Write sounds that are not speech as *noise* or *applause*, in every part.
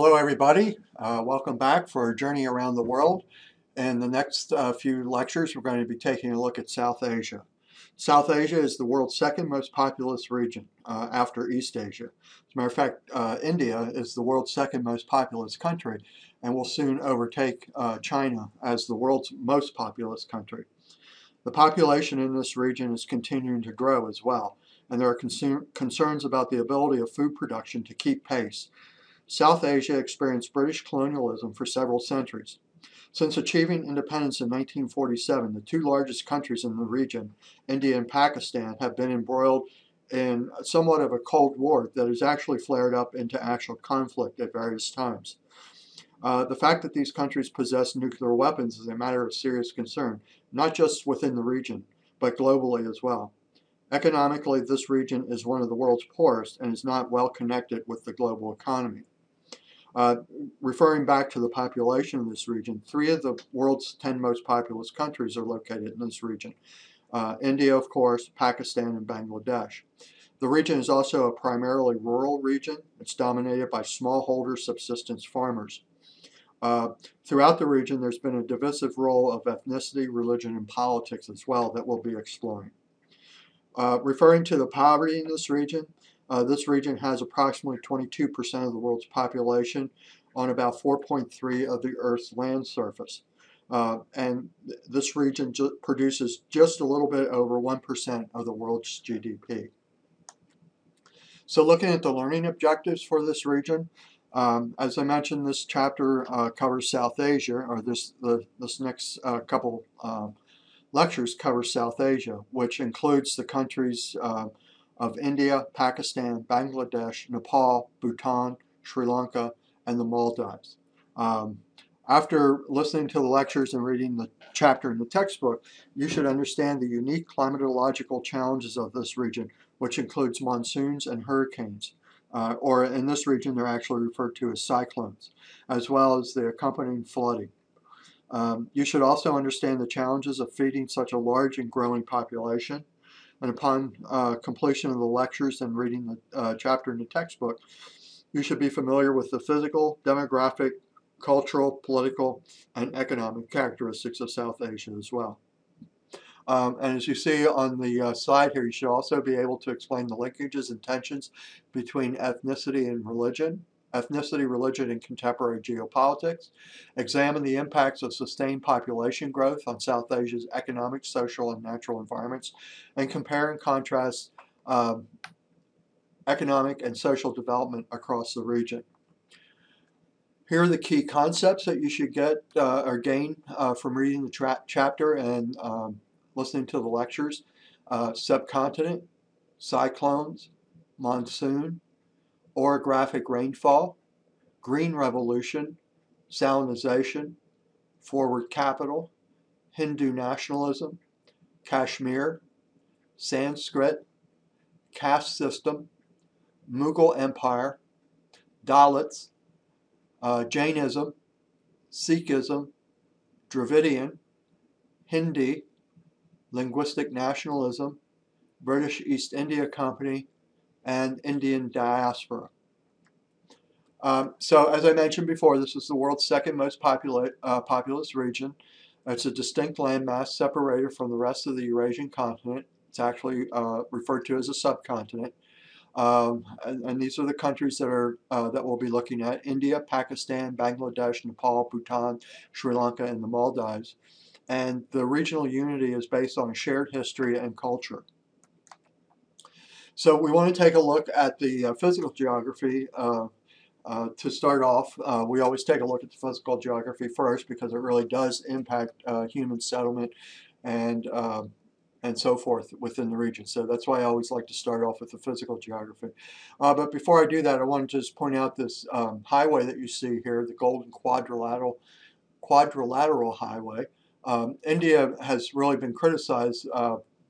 Hello everybody, uh, welcome back for a journey around the world. In the next uh, few lectures we're going to be taking a look at South Asia. South Asia is the world's second most populous region uh, after East Asia. As a matter of fact, uh, India is the world's second most populous country and will soon overtake uh, China as the world's most populous country. The population in this region is continuing to grow as well, and there are concerns about the ability of food production to keep pace South Asia experienced British colonialism for several centuries. Since achieving independence in 1947, the two largest countries in the region, India and Pakistan, have been embroiled in somewhat of a Cold War that has actually flared up into actual conflict at various times. Uh, the fact that these countries possess nuclear weapons is a matter of serious concern, not just within the region, but globally as well. Economically, this region is one of the world's poorest and is not well connected with the global economy. Uh, referring back to the population in this region, three of the world's 10 most populous countries are located in this region. Uh, India, of course, Pakistan, and Bangladesh. The region is also a primarily rural region. It's dominated by smallholder subsistence farmers. Uh, throughout the region, there's been a divisive role of ethnicity, religion, and politics as well that we'll be exploring. Uh, referring to the poverty in this region, uh, this region has approximately 22% of the world's population on about 4.3 of the Earth's land surface. Uh, and th this region ju produces just a little bit over 1% of the world's GDP. So looking at the learning objectives for this region, um, as I mentioned, this chapter uh, covers South Asia, or this, the, this next uh, couple um, lectures cover South Asia, which includes the countries uh, of India, Pakistan, Bangladesh, Nepal, Bhutan, Sri Lanka, and the Maldives. Um, after listening to the lectures and reading the chapter in the textbook, you should understand the unique climatological challenges of this region, which includes monsoons and hurricanes. Uh, or in this region, they're actually referred to as cyclones, as well as the accompanying flooding. Um, you should also understand the challenges of feeding such a large and growing population, and upon uh, completion of the lectures and reading the uh, chapter in the textbook, you should be familiar with the physical, demographic, cultural, political, and economic characteristics of South Asia as well. Um, and as you see on the uh, slide here, you should also be able to explain the linkages and tensions between ethnicity and religion, ethnicity, religion, and contemporary geopolitics, examine the impacts of sustained population growth on South Asia's economic, social, and natural environments, and compare and contrast um, economic and social development across the region. Here are the key concepts that you should get uh, or gain uh, from reading the chapter and um, listening to the lectures. Uh, subcontinent, cyclones, monsoon, orographic rainfall, green revolution, salinization, forward capital, Hindu nationalism, Kashmir, Sanskrit, caste system, Mughal Empire, Dalits, uh, Jainism, Sikhism, Dravidian, Hindi, linguistic nationalism, British East India Company, and Indian diaspora. Um, so as I mentioned before, this is the world's second most popula uh, populous region. It's a distinct landmass separated from the rest of the Eurasian continent. It's actually uh, referred to as a subcontinent. Um, and, and, these are the countries that are uh, that we'll be looking at: India, Pakistan, Bangladesh, Nepal, Bhutan, Sri Lanka, and the Maldives. And the regional unity is based on a shared history and culture. So we want to take a look at the uh, physical geography uh, uh, to start off. Uh, we always take a look at the physical geography first because it really does impact uh, human settlement and um, and so forth within the region. So that's why I always like to start off with the physical geography. Uh, but before I do that, I want to just point out this um, highway that you see here, the Golden Quadrilateral, Quadrilateral Highway. Um, India has really been criticized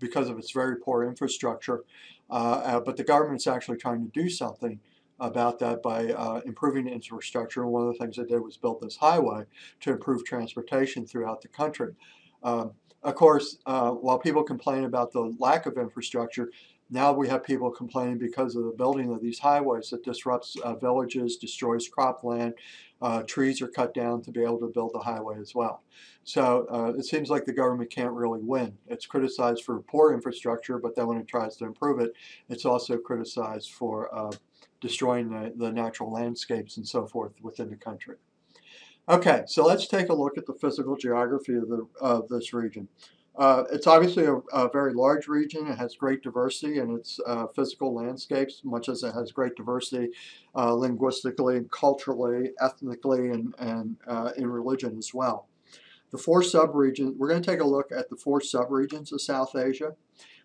because of its very poor infrastructure. Uh, uh, but the government's actually trying to do something about that by uh, improving infrastructure. And one of the things they did was build this highway to improve transportation throughout the country. Um, of course, uh, while people complain about the lack of infrastructure, now we have people complaining because of the building of these highways that disrupts uh, villages, destroys cropland, uh, trees are cut down to be able to build the highway as well. So uh, it seems like the government can't really win. It's criticized for poor infrastructure, but then when it tries to improve it, it's also criticized for uh, destroying the, the natural landscapes and so forth within the country. Okay, so let's take a look at the physical geography of, the, of this region. Uh, it's obviously a, a, very large region. It has great diversity in its uh, physical landscapes, much as it has great diversity uh, linguistically and culturally, ethnically, and, and uh, in religion as well. The four subregions, we're going to take a look at the four subregions of South Asia.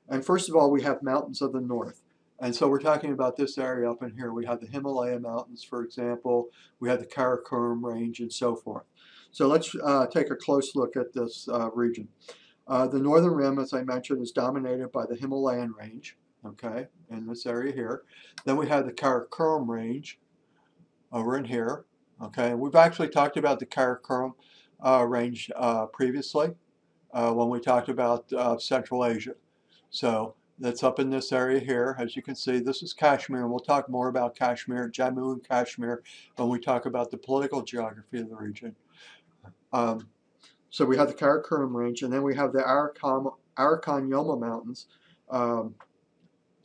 And first of all, we have mountains of the north. And so we're talking about this area up in here. We have the Himalaya Mountains, for example. We have the Karakoram Range and so forth. So let's uh, take a close look at this uh, region. Uh, the northern rim, as I mentioned, is dominated by the Himalayan range, okay, in this area here. Then we have the Karakoram range over in here, okay. We've actually talked about the Karakoram uh, range uh, previously uh, when we talked about uh, Central Asia. So that's up in this area here. As you can see, this is Kashmir, we'll talk more about Kashmir, Jammu and Kashmir, when we talk about the political geography of the region. Um, so we have the Karakoram Range, and then we have the Arakan, Yoma Mountains um,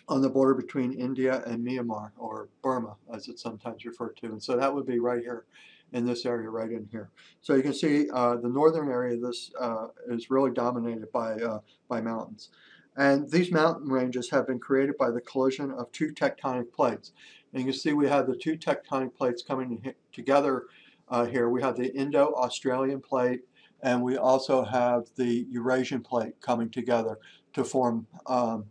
on the border between India and Myanmar, or Burma, as it's sometimes referred to. And so that would be right here in this area, right in here. So you can see uh, the northern area of this uh, is really dominated by, uh, by mountains. And these mountain ranges have been created by the collision of two tectonic plates. And you can see we have the two tectonic plates coming together uh, here. We have the Indo-Australian plate and we also have the Eurasian plate coming together to form um,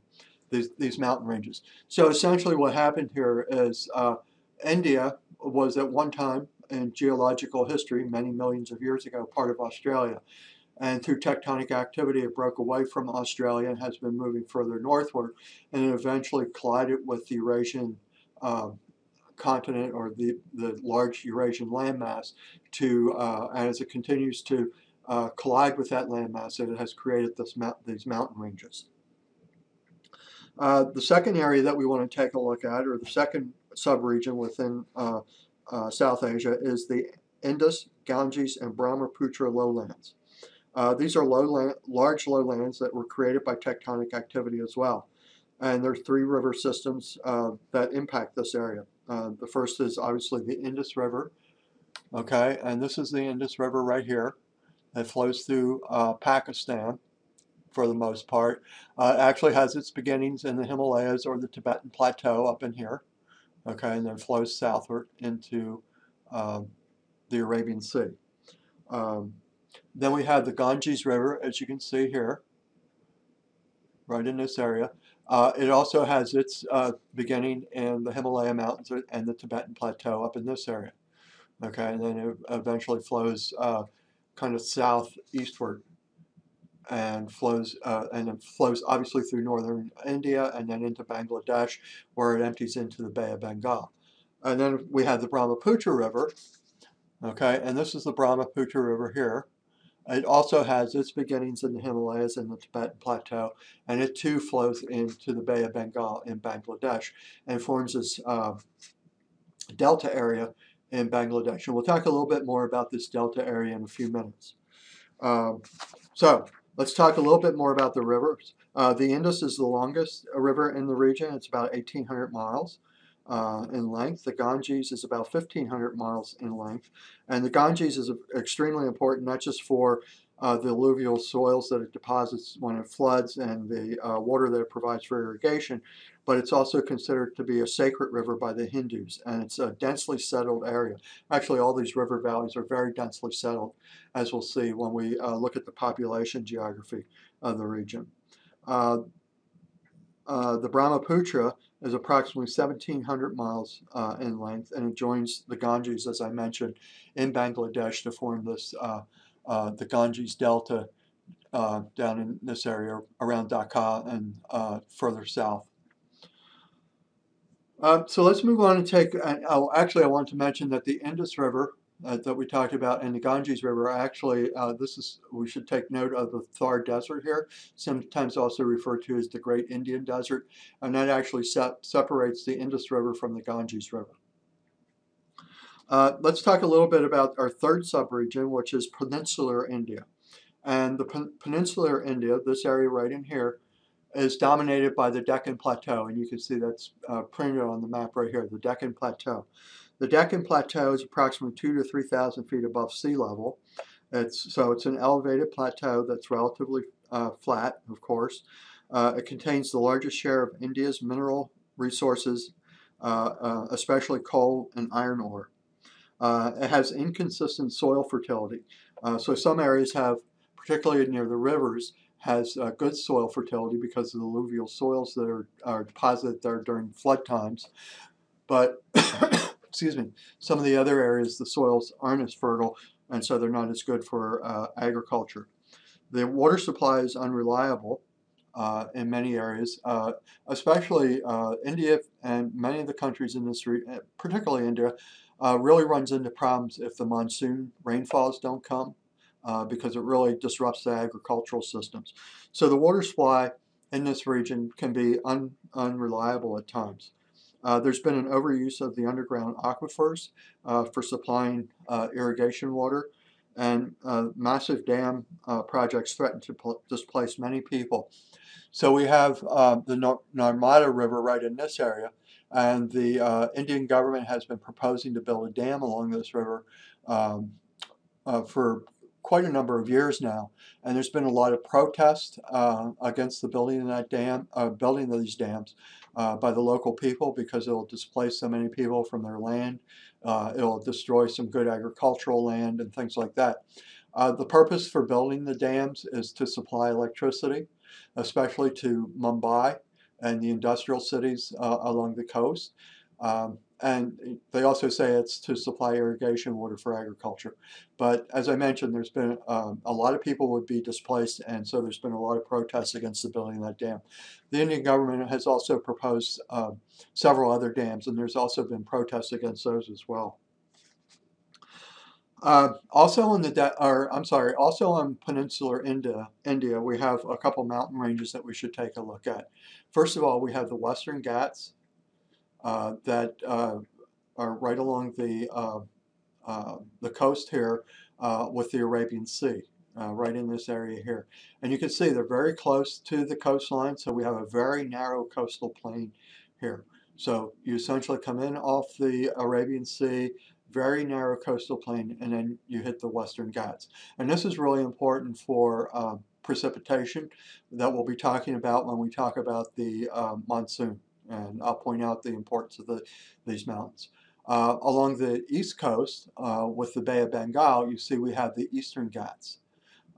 these, these mountain ranges. So essentially what happened here is uh, India was at one time in geological history, many millions of years ago, part of Australia. And through tectonic activity, it broke away from Australia and has been moving further northward, and it eventually collided with the Eurasian um, continent or the, the large Eurasian landmass to, uh, as it continues to uh, collide with that landmass and it has created these mountain ranges. Uh, the second area that we want to take a look at, or the second subregion within uh, uh South Asia, is the Indus, Ganges, and Brahmaputra lowlands. Uh, these are lowland, large lowlands that were created by tectonic activity as well. And there are three river systems uh, that impact this area. the first is obviously the Indus River, okay, and this is the Indus River right here that flows through uh, Pakistan for the most part. Uh, actually has its beginnings in the Himalayas or the Tibetan Plateau up in here, okay, and then flows southward into um, the Arabian Sea. Um, then we have the Ganges River, as you can see here, right in this area. Uh, it also has its uh, beginning in the Himalaya Mountains and the Tibetan Plateau up in this area. Okay, and then it eventually flows uh, kind of southeastward and flows uh, and it flows obviously through northern India and then into Bangladesh where it empties into the Bay of Bengal. And then we have the Brahmaputra River, okay, and this is the Brahmaputra River here. It also has its beginnings in the Himalayas and the Tibetan Plateau, and it too flows into the Bay of Bengal in Bangladesh and forms this uh, delta area in Bangladesh. And we'll talk a little bit more about this delta area in a few minutes. Um, so let's talk a little bit more about the rivers. Uh, the Indus is the longest river in the region. It's about 1,800 miles. Uh, in length. The Ganges is about 1,500 miles in length. And the Ganges is extremely important, not just for uh, the alluvial soils that it deposits when it floods and the uh, water that it provides for irrigation, but it's also considered to be a sacred river by the Hindus, and it's a densely settled area. Actually, all these river valleys are very densely settled, as we'll see when we uh, look at the population geography of the region. Uh, uh, the Brahmaputra is approximately 1,700 miles uh, in length, and it joins the Ganges, as I mentioned, in Bangladesh to form this uh, uh, the Ganges Delta down in this area around Dhaka and further south. Uh, so let's move on and take, uh, oh, actually I want to mention that the Indus River uh, that we talked about and the Ganges River, actually, uh, this is, we should take note of the Thar Desert here, sometimes also referred to as the Great Indian Desert, and that actually se separates the Indus River from the Ganges River. Uh, let's talk a little bit about our third subregion, which is peninsular India. And the pen peninsular India, this area right in here, is dominated by the Deccan Plateau, and you can see that's uh, printed on the map right here, the Deccan Plateau. The Deccan Plateau is approximately two to 3,000 feet above sea level. It's, so it's an elevated plateau that's relatively uh, flat, of course. Uh, it contains the largest share of India's mineral resources, uh, uh especially coal and iron ore. Uh, it has inconsistent soil fertility. Uh, so some areas have, particularly near the rivers, has good soil fertility because of the alluvial soils that are, are deposited there during flood times. But *coughs* excuse me, some of the other areas the soils aren't as fertile and so they're not as good for uh, agriculture. The water supply is unreliable uh, in many areas, uh, especially uh, India and many of the countries in this region, particularly India, uh, really runs into problems if the monsoon rainfalls don't come uh, because it really disrupts the agricultural systems. So the water supply in this region can be un unreliable at times. Uh, there's been an overuse of the underground aquifers uh, for supplying uh, irrigation water, and uh, massive dam projects threaten to displace many people. So we have the Narmada River right in this area, and the Indian government has been proposing to build a dam along this river um, for quite a number of years now, and there's been a lot of protest uh, against the building of that dam, uh, building of these dams uh, by the local people because it'll displace so many people from their land. Uh, it'll destroy some good agricultural land and things like that. Uh, the purpose for building the dams is to supply electricity, especially to Mumbai and the industrial cities uh, along the coast. Um, and they also say it's to supply irrigation water for agriculture. But as I mentioned, there's been um, a lot of people would be displaced, and so there's been a lot of protests against the building of that dam. The Indian government has also proposed uh, several other dams, and there's also been protests against those as well. Uh, also on the, or I'm sorry, also on peninsular India, India, we have a couple mountain ranges that we should take a look at. First of all, we have the Western Ghats, uh, that uh, are right along the, uh, the coast here with the Arabian Sea. Uh, right in this area here. And you can see they're very close to the coastline, so we have a very narrow coastal plain here. So you essentially come in off the Arabian Sea, very narrow coastal plain, and then you hit the Western Ghats. And this is really important for uh, precipitation that we'll be talking about when we talk about the uh, monsoon and I'll point out the importance of the, these mountains. Uh, along the east coast, uh, with the Bay of Bengal, you see we have the Eastern Ghats.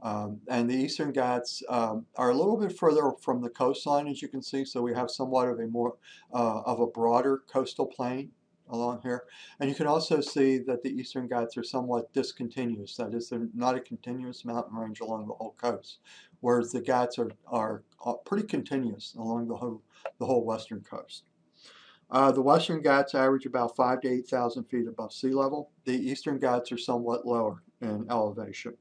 Um, and the Eastern Ghats um, are a little bit further from the coastline, as you can see, so we have somewhat of a more uh, of a broader coastal plain along here. And you can also see that the Eastern Ghats are somewhat discontinuous. That is, they're not a continuous mountain range along the whole coast, whereas the Ghats are, are uh, pretty continuous along the whole, the whole western coast. Uh, the western Ghats average about 5 to 8,000 feet above sea level. The eastern Ghats are somewhat lower in elevation.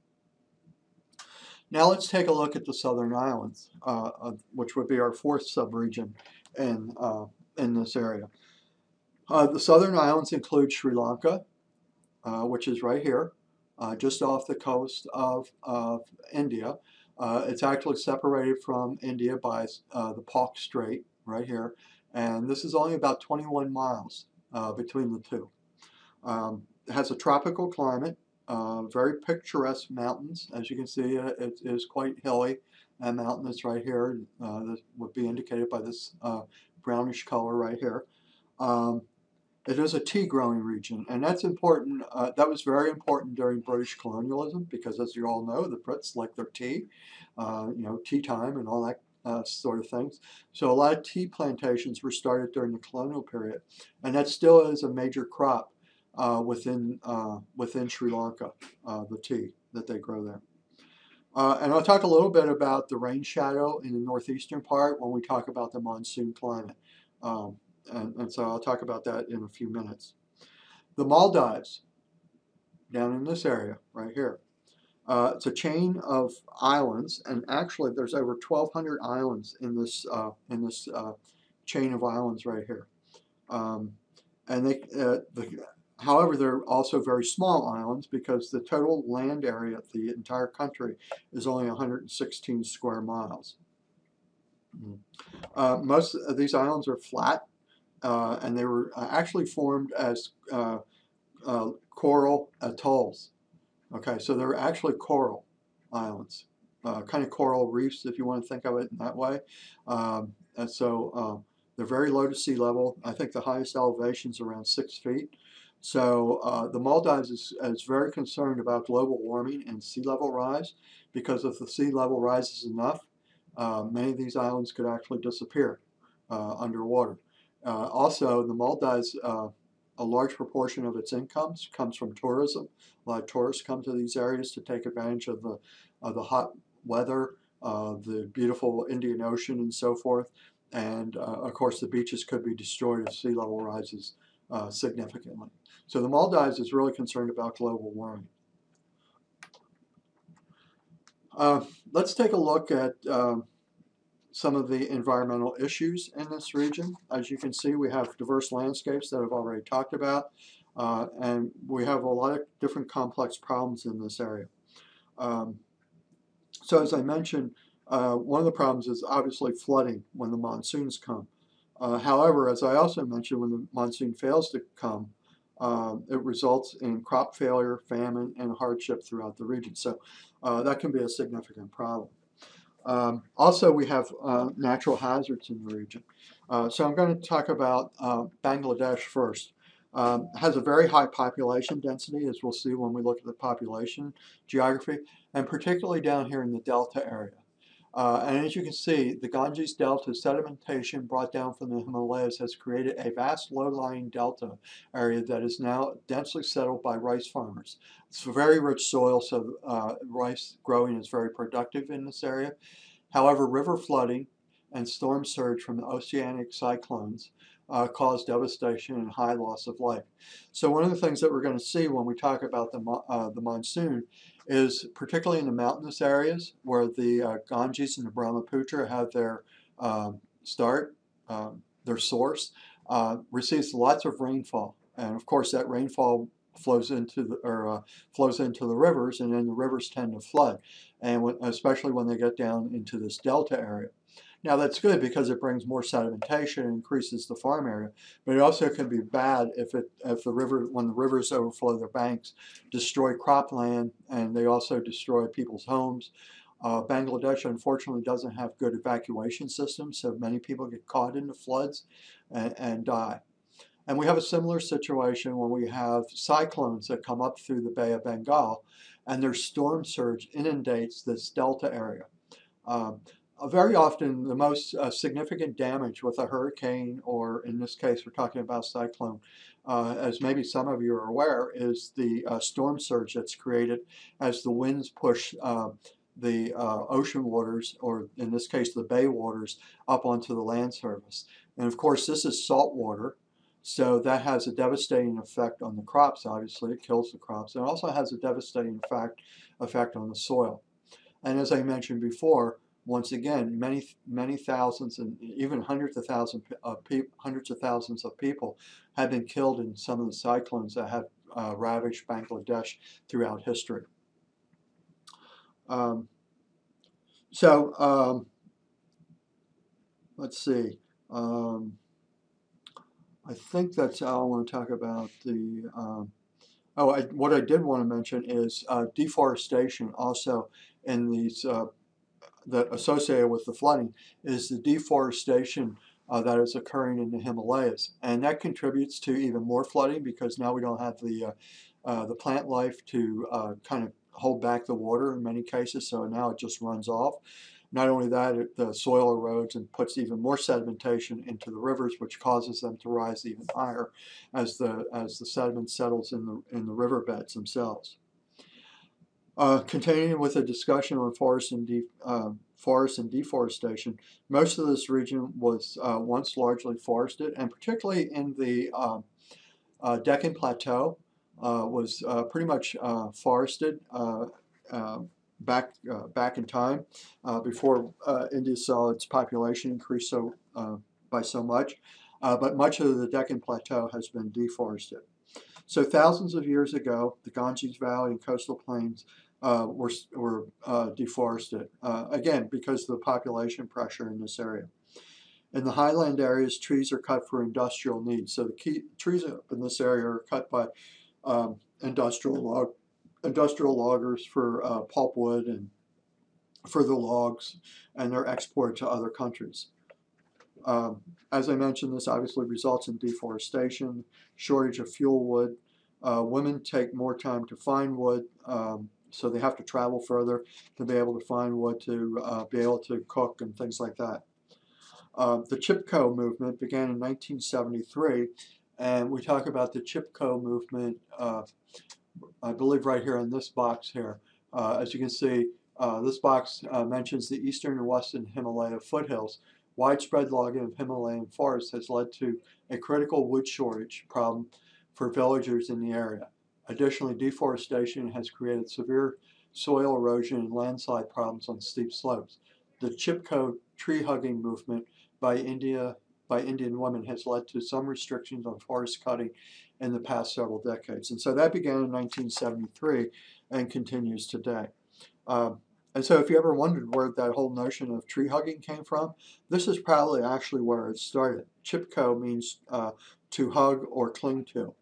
Now let's take a look at the southern islands, uh, which would be our fourth subregion in, uh, in this area. Uh, the southern islands include Sri Lanka, uh, which is right here, uh, just off the coast of, of India. Uh, it's actually separated from India by uh, the Palk Strait right here, and this is only about 21 miles uh, between the two. Um, it has a tropical climate, very picturesque mountains. As you can see, it is quite hilly and mountainous right here. this would be indicated by this brownish color right here. Um, it is a tea growing region, and that's important. Uh, that was very important during British colonialism because, as you all know, the Brits like their tea, uh, you know, tea time and all that uh, sort of things. So a lot of tea plantations were started during the colonial period, and that still is a major crop uh, within uh, within Sri Lanka, uh, the tea that they grow there. and I'll talk a little bit about the rain shadow in the northeastern part when we talk about the monsoon climate. Um, and, and so I'll talk about that in a few minutes. The Maldives. down in this area right here. Uh, it's a chain of islands, and actually there's over 1,200 islands in this uh, in this uh, chain of islands right here. Um, and they, uh, the, however, they're also very small islands because the total land area of the entire country is only 116 square miles. Uh, most of these islands are flat, uh, and they were actually formed as coral atolls. Okay, so they're actually coral islands, uh, kind of coral reefs if you want to think of it in that way. Um, and so uh, they're very low to sea level. I think the highest elevation is around six feet. So uh, the Maldives is, is very concerned about global warming and sea level rise because if the sea level rises enough, uh, many of these islands could actually disappear uh, underwater. Uh, also, the Maldives a large proportion of its incomes comes from tourism. A lot of tourists come to these areas to take advantage of the, of the hot weather, uh, the beautiful Indian Ocean and so forth. And uh, of course the beaches could be destroyed if sea level rises uh, significantly. So the Maldives is really concerned about global warming. Uh, let's take a look at um, some of the environmental issues in this region. As you can see, we have diverse landscapes that I've already talked about, uh, and we have a lot of different complex problems in this area. Um, so as I mentioned, uh, one of the problems is obviously flooding when the monsoons come. Uh, however, as I also mentioned, when the monsoon fails to come, um, it results in crop failure, famine, and hardship throughout the region. So uh, that can be a significant problem. Um, also, we have uh, natural hazards in the region. Uh, so I'm going to talk about uh, Bangladesh first. Um, has a very high population density, as we'll see when we look at the population geography, and particularly down here in the Delta area. Uh, and as you can see, the Ganges Delta sedimentation brought down from the Himalayas has created a vast low-lying delta area that is now densely settled by rice farmers. It's very rich soil, so uh, rice growing is very productive in this area. However, river flooding and storm surge from the oceanic cyclones uh, cause devastation and high loss of life. So one of the things that we're going to see when we talk about the, uh, the monsoon is particularly in the mountainous areas where the uh, Ganges and the Brahmaputra have their um, start, um, their source, uh, receives lots of rainfall. And of course that rainfall flows into the, or uh, flows into the rivers and then the rivers tend to flood and when, especially when they get down into this delta area. Now that's good because it brings more sedimentation and increases the farm area, but it also can be bad if it if the river when the rivers overflow their banks, destroy cropland, and they also destroy people's homes. Uh, Bangladesh unfortunately doesn't have good evacuation systems, so many people get caught in the floods and, and die. And we have a similar situation when we have cyclones that come up through the Bay of Bengal and their storm surge inundates this delta area. Um, uh, very often the most uh, significant damage with a hurricane, or in this case we're talking about cyclone, uh, as maybe some of you are aware, is the uh, storm surge that's created as the winds push uh, the uh, ocean waters, or in this case the bay waters, up onto the land surface. And of course this is salt water, so that has a devastating effect on the crops, obviously. It kills the crops. It also has a devastating effect, effect on the soil. And as I mentioned before, once again, many many thousands and even hundreds of thousands of people, hundreds of thousands of people have been killed in some of the cyclones that have uh, ravaged Bangladesh throughout history. Um, so um, let's see. Um, I think that's all I want to talk about. The um, oh, I, what I did want to mention is uh, deforestation also in these uh, that associated with the flooding is the deforestation uh, that is occurring in the Himalayas. And that contributes to even more flooding because now we don't have the, uh, uh, the plant life to uh, kind of hold back the water in many cases, so now it just runs off. Not only that, it, the soil erodes and puts even more sedimentation into the rivers, which causes them to rise even higher as the, as the sediment settles in the, in the riverbeds themselves. Uh, continuing with a discussion on forest and, de uh, forest and deforestation, most of this region was uh, once largely forested, and particularly in the um, uh, Deccan Plateau, uh, was uh, pretty much forested back back in time before India saw its population increase so by so much. but much of the Deccan Plateau has been deforested. So thousands of years ago, the Ganges Valley and coastal plains uh, were, were uh, deforested, uh, again, because of the population pressure in this area. In the highland areas, trees are cut for industrial needs. So the key, trees in this area are cut by um, industrial log, industrial loggers for uh, pulpwood and for the logs, and their export to other countries. Um, as I mentioned, this obviously results in deforestation, shortage of fuel wood. Uh, women take more time to find wood. Um, so they have to travel further to be able to find wood to uh, be able to cook and things like that. Uh, the Chipko movement began in 1973, and we talk about the Chipko movement, uh, I believe right here in this box here. Uh, as you can see, uh, this box uh, mentions the eastern and western Himalaya foothills. Widespread logging of Himalayan forests has led to a critical wood shortage problem for villagers in the area. Additionally, deforestation has created severe soil erosion and landslide problems on steep slopes. The Chipko tree hugging movement by India by Indian women has led to some restrictions on forest cutting in the past several decades. And so that began in 1973 and continues today. Um, and so if you ever wondered where that whole notion of tree hugging came from, this is probably actually where it started. Chipko means uh, to hug or cling to.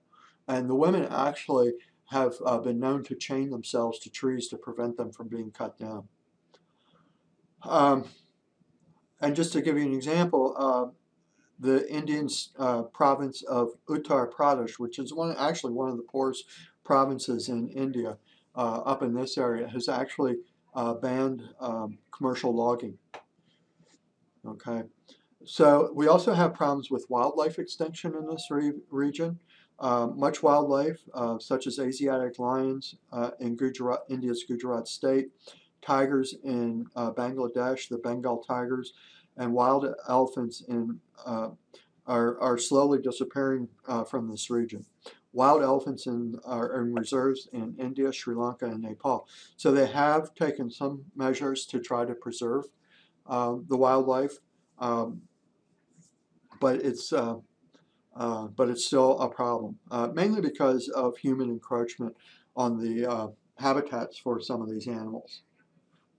And the women actually have uh, been known to chain themselves to trees to prevent them from being cut down. Um, and just to give you an example, uh, the Indian uh, province of Uttar Pradesh, which is one actually one of the poorest provinces in India, uh, up in this area, has actually uh, banned um, commercial logging. Okay, so we also have problems with wildlife extinction in this re region. Uh, much wildlife, uh, such as Asiatic lions uh, in Gujarat, India's Gujarat state, tigers in uh, Bangladesh, the Bengal tigers, and wild elephants in, uh, are, are slowly disappearing uh, from this region. Wild elephants in, are in reserves in India, Sri Lanka, and Nepal. So they have taken some measures to try to preserve the wildlife, um, but it's uh, but it's still a problem, uh, mainly because of human encroachment on the uh, habitats for some of these animals.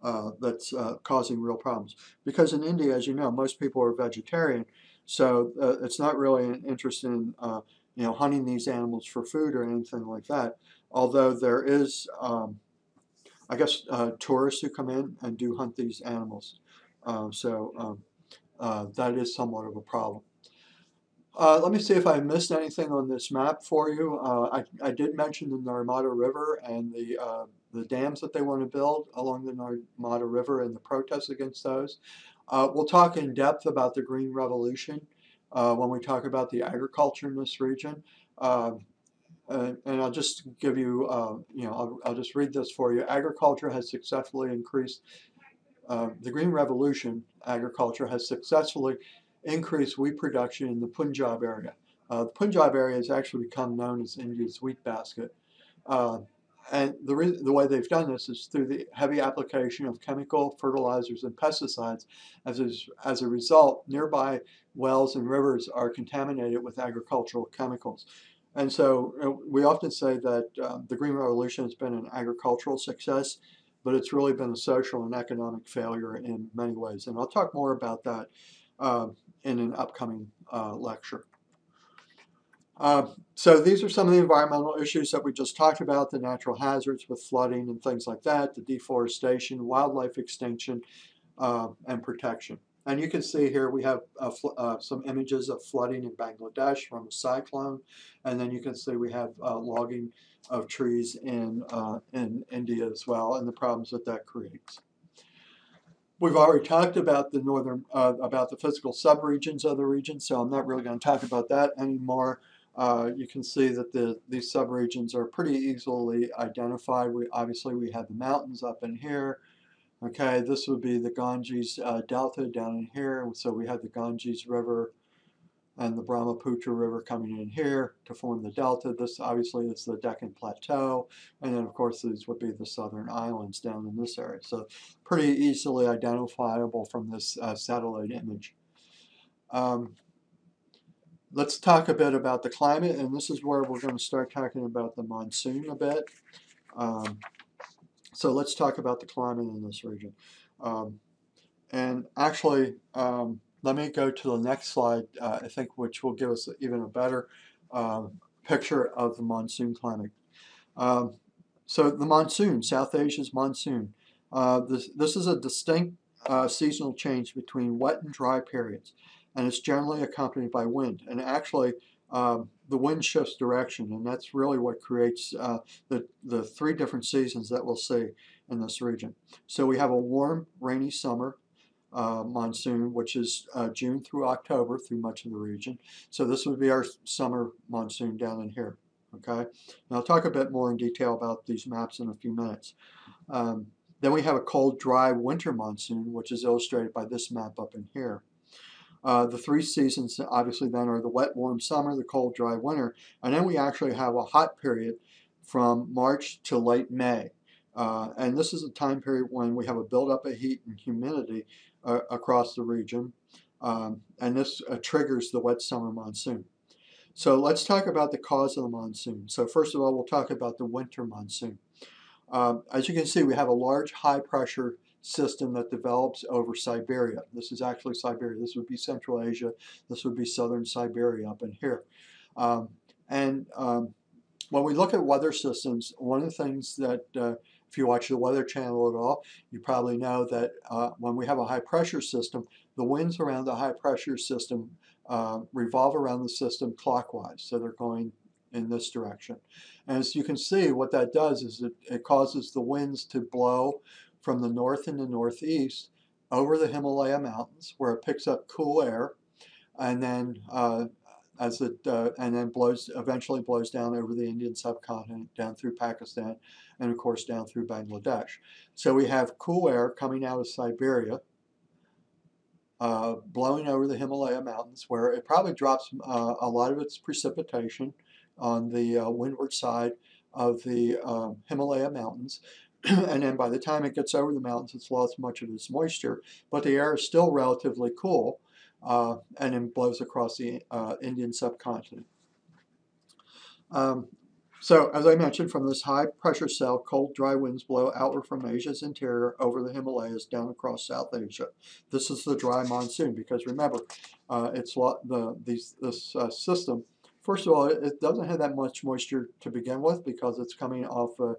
Uh, that's uh, causing real problems. Because in India, as you know, most people are vegetarian, so it's not really an interest in you know hunting these animals for food or anything like that. Although there is, um, I guess, tourists who come in and do hunt these animals. so um, that is somewhat of a problem. Uh, let me see if I missed anything on this map for you. Uh, I, I, did mention the Narmada River and the, uh, the dams that they want to build along the Narmada River and the protests against those. Uh, we'll talk in depth about the Green Revolution uh, when we talk about the agriculture in this region. Um, and, and, I'll just give you, uh, you know, I'll, I'll, just read this for you. Agriculture has successfully increased, the Green Revolution agriculture has successfully increased wheat production in the Punjab area. Uh, the Punjab area has actually become known as India's wheat basket. And the, the way they've done this is through the heavy application of chemical fertilizers and pesticides. As a, as a result, nearby wells and rivers are contaminated with agricultural chemicals. And so uh, we often say that uh, the Green Revolution has been an agricultural success, but it's really been a social and economic failure in many ways. And I'll talk more about that uh, in an upcoming uh, lecture. Uh, so these are some of the environmental issues that we just talked about, the natural hazards with flooding and things like that, the deforestation, wildlife extinction, uh, and protection. And you can see here we have uh, uh, some images of flooding in Bangladesh from a cyclone, and then you can see we have uh, logging of trees in, uh, in India as well, and the problems that that creates. We've already talked about the northern, about the physical subregions of the region, so I'm not really going to talk about that anymore. Uh, you can see that the these subregions are pretty easily identified. We obviously we have the mountains up in here. Okay, this would be the Ganges uh, Delta down in here. So we have the Ganges River and the Brahmaputra River coming in here to form the delta. This obviously is the Deccan Plateau, and then of course these would be the southern islands down in this area. So pretty easily identifiable from this uh, satellite image. Um, let's talk a bit about the climate, and this is where we're going to start talking about the monsoon a bit. Um, so let's talk about the climate in this region. Um, and actually, um, let me go to the next slide, uh, I think, which will give us even a better uh, picture of the monsoon climate. Um, so the monsoon, South Asia's monsoon. Uh, this, this is a distinct uh, seasonal change between wet and dry periods, and it's generally accompanied by wind. And actually, um, the wind shifts direction, and that's really what creates uh, the, the three different seasons that we'll see in this region. So we have a warm, rainy summer, uh, monsoon, which is uh, June through October through much of the region. So this would be our summer monsoon down in here. Okay, and I'll talk a bit more in detail about these maps in a few minutes. Um, then we have a cold, dry winter monsoon, which is illustrated by this map up in here. Uh, the three seasons obviously then are the wet, warm summer, the cold, dry winter, and then we actually have a hot period from March to late May. Uh, and this is a time period when we have a buildup of heat and humidity uh, across the region. Um, and this uh, triggers the wet summer monsoon. So let's talk about the cause of the monsoon. So first of all, we'll talk about the winter monsoon. Um, as you can see, we have a large high pressure system that develops over Siberia. This is actually Siberia. This would be Central Asia. This would be southern Siberia up in here. Um, and um, when we look at weather systems, one of the things that uh, if you watch the Weather Channel at all, you probably know that uh, when we have a high pressure system, the winds around the high pressure system uh, revolve around the system clockwise. So they're going in this direction. And as you can see, what that does is it, it causes the winds to blow from the north and the northeast over the Himalaya mountains where it picks up cool air and then uh, as it uh, and then blows eventually blows down over the Indian subcontinent down through Pakistan and of course down through Bangladesh. So we have cool air coming out of Siberia uh, blowing over the Himalaya mountains where it probably drops uh, a lot of its precipitation on the uh, windward side of the um, Himalaya mountains *clears throat* and then by the time it gets over the mountains, it's lost much of its moisture, but the air is still relatively cool uh, and then blows across the uh, Indian subcontinent. Um, so, as I mentioned, from this high pressure cell, cold, dry winds blow outward from Asia's interior over the Himalayas down across South Asia. This is the dry monsoon because remember, uh, it's the these, this uh, system. First of all, it doesn't have that much moisture to begin with because it's coming off uh,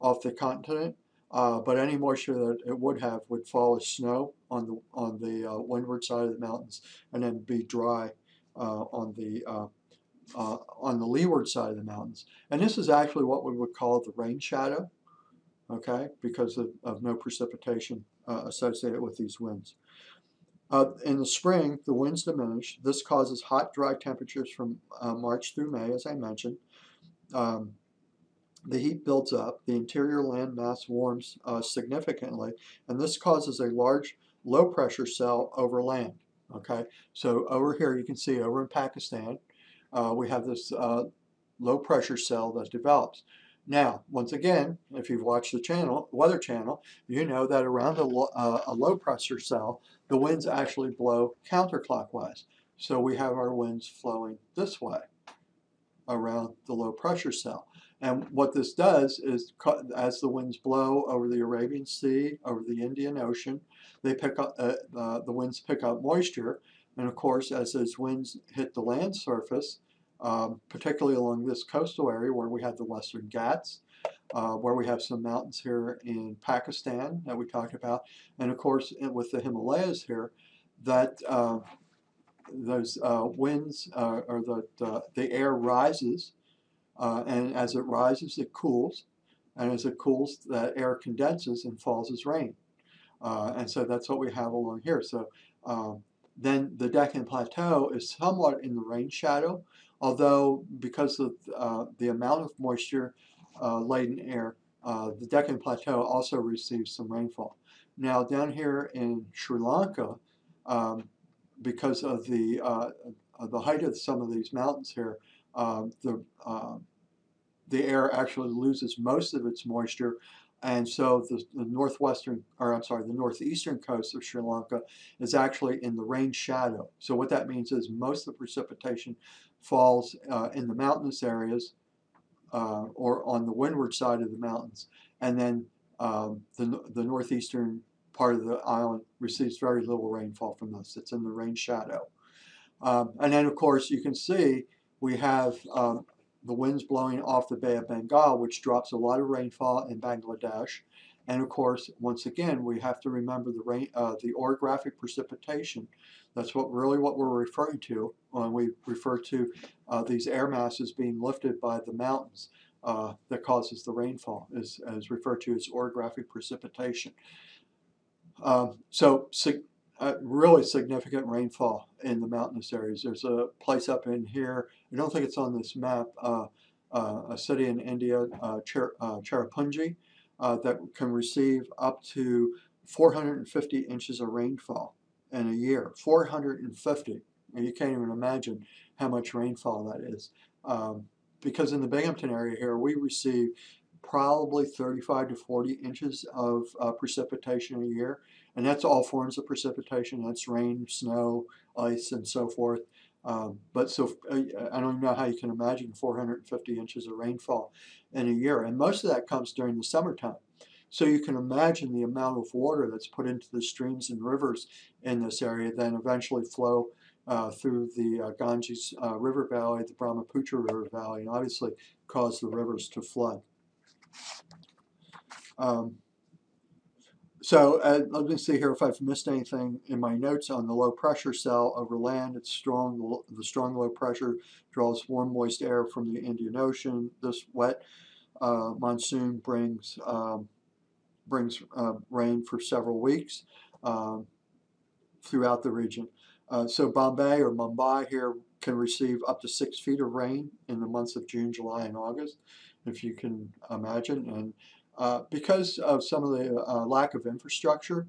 off the continent, uh, but any moisture that it would have would fall as snow on the on the uh, windward side of the mountains, and then be dry uh, on the uh, uh, on the leeward side of the mountains. And this is actually what we would call the rain shadow, okay, because of, of no precipitation uh, associated with these winds. in the spring, the winds diminish. This causes hot, dry temperatures from March through May, as I mentioned. Um, the heat builds up, the interior land mass warms uh, significantly, and this causes a large low pressure cell over land. Okay, so over here you can see over in Pakistan, uh, we have this uh, low pressure cell that develops. Now, once again, if you've watched the channel, Weather Channel, you know that around a, lo uh, a low pressure cell, the winds actually blow counterclockwise. So we have our winds flowing this way around the low pressure cell. And what this does is, as the winds blow over the Arabian Sea, over the Indian Ocean, they pick up uh, uh, the winds pick up moisture, and of course, as those winds hit the land surface, um, particularly along this coastal area where we have the Western Ghats, uh, where we have some mountains here in Pakistan that we talked about, and of course with the Himalayas here, that uh, those uh, winds uh, or the the air rises uh, and as it rises, it cools. And as it cools, the air condenses and falls as rain. Uh, and so that's what we have along here. So um, then the Deccan Plateau is somewhat in the rain shadow, although because of uh, the amount of moisture uh, laden air, uh, the Deccan Plateau also receives some rainfall. Now down here in Sri Lanka, um, because of the uh, the height of some of these mountains here, um, the the air actually loses most of its moisture and so the, the, northwestern, or I'm sorry, the northeastern coast of Sri Lanka is actually in the rain shadow. So what that means is most of the precipitation falls uh, in the mountainous areas uh, or on the windward side of the mountains. And then um, the, the northeastern part of the island receives very little rainfall from this. It's in the rain shadow. Um, and then, of course, you can see we have um, the winds blowing off the Bay of Bengal, which drops a lot of rainfall in Bangladesh. And of course, once again, we have to remember the rain, uh, the orographic precipitation. That's what really what we're referring to when we refer to uh, these air masses being lifted by the mountains uh, that causes the rainfall, is, is referred to as orographic precipitation. Um, so really significant rainfall in the mountainous areas. There's a place up in here, I don't think it's on this map, uh, uh, a city in India, uh, Cher uh, uh, that can receive up to 450 inches of rainfall in a year. 450. And you can't even imagine how much rainfall that is. Um, because in the Binghamton area here, we receive probably 35 to 40 inches of uh, precipitation a year. And that's all forms of precipitation. That's rain, snow, ice, and so forth. Um, but so uh, I don't know how you can imagine 450 inches of rainfall in a year. And most of that comes during the summertime. So you can imagine the amount of water that's put into the streams and rivers in this area then eventually flow uh, through the uh, Ganges uh, River Valley, the Brahmaputra River Valley, and obviously cause the rivers to flood. Um, so uh, let me see here if I've missed anything in my notes on the low pressure cell over land. It's strong. The strong low pressure draws warm, moist air from the Indian Ocean. This wet uh, monsoon brings um, brings uh, rain for several weeks um, throughout the region. Uh, so Bombay or Mumbai here can receive up to six feet of rain in the months of June, July, and August, if you can imagine. And uh, because of some of the uh, lack of infrastructure,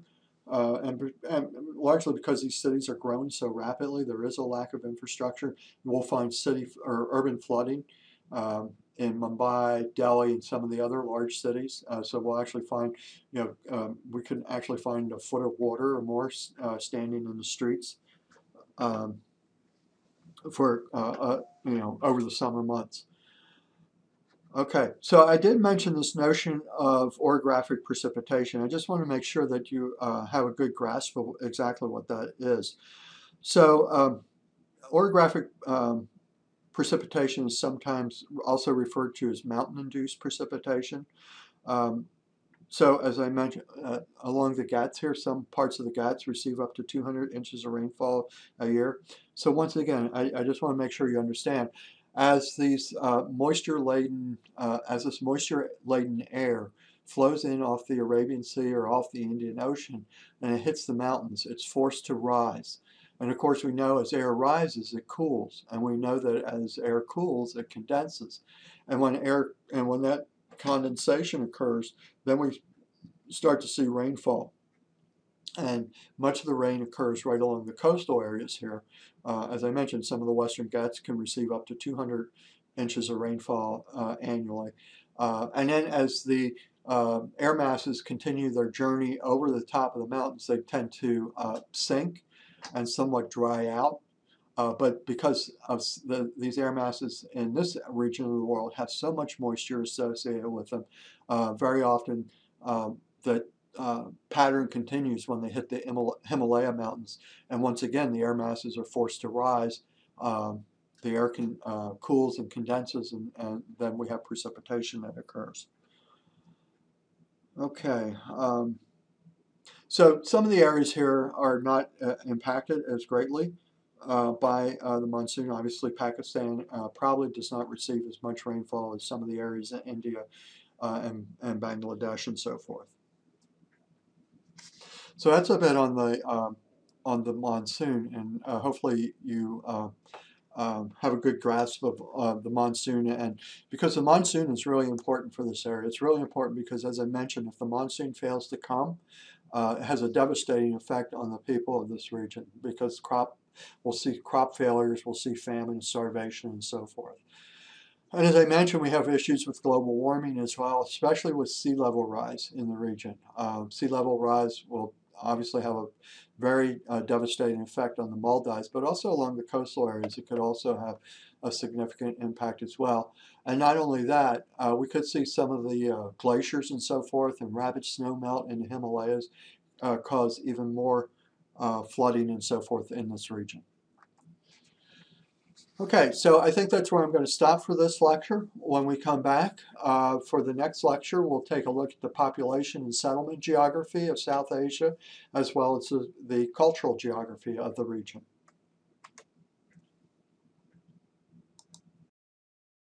uh, and, and, largely because these cities are growing so rapidly, there is a lack of infrastructure. We'll find city or urban flooding um, in Mumbai, Delhi, and some of the other large cities. Uh, so we'll actually find, you know, um, we can actually find a foot of water or more uh, standing in the streets um, for, you know, over the summer months. Okay, so I did mention this notion of orographic precipitation. I just want to make sure that you uh, have a good grasp of exactly what that is. So um, orographic um, precipitation is sometimes also referred to as mountain-induced precipitation. Um, so as I mentioned, uh, along the Ghats here, some parts of the Ghats receive up to 200 inches of rainfall a year. So once again, I, I just want to make sure you understand as these uh, moisture-laden, uh, as this moisture-laden air flows in off the Arabian Sea or off the Indian Ocean and it hits the mountains, it's forced to rise. And of course, we know as air rises, it cools, and we know that as air cools, it condenses. And when air and when that condensation occurs, then we start to see rainfall. And much of the rain occurs right along the coastal areas here. Uh, as I mentioned, some of the western Ghats can receive up to 200 inches of rainfall uh, annually. Uh, and then as the uh, air masses continue their journey over the top of the mountains, they tend to uh, sink and somewhat dry out. Uh, but because of the, these air masses in this region of the world have so much moisture associated with them, very often um, that uh, pattern continues when they hit the Himalaya mountains. And once again, the air masses are forced to rise. Um, the air can, uh, cools and condenses, and, and, then we have precipitation that occurs. Okay. Um, so some of the areas here are not uh, impacted as greatly uh, by uh, the monsoon. Obviously, Pakistan uh, probably does not receive as much rainfall as some of the areas in India and, and Bangladesh and so forth. So that's a bit on the um, on the monsoon, and uh, hopefully you uh, have a good grasp of uh, the monsoon. And because the monsoon is really important for this area, it's really important because, as I mentioned, if the monsoon fails to come, uh, it has a devastating effect on the people of this region because crop we'll see crop failures, we'll see famine, starvation, and so forth. And as I mentioned, we have issues with global warming as well, especially with sea level rise in the region. Sea level rise will obviously have a very uh, devastating effect on the Maldives, but also along the coastal areas, it could also have a significant impact as well. And not only that, uh, we could see some of the uh, glaciers and so forth and rapid snow melt in the Himalayas uh, cause even more uh, flooding and so forth in this region. Okay, so I think that's where I'm going to stop for this lecture. When we come back uh, for the next lecture, we'll take a look at the population and settlement geography of South Asia, as well as the, the cultural geography of the region.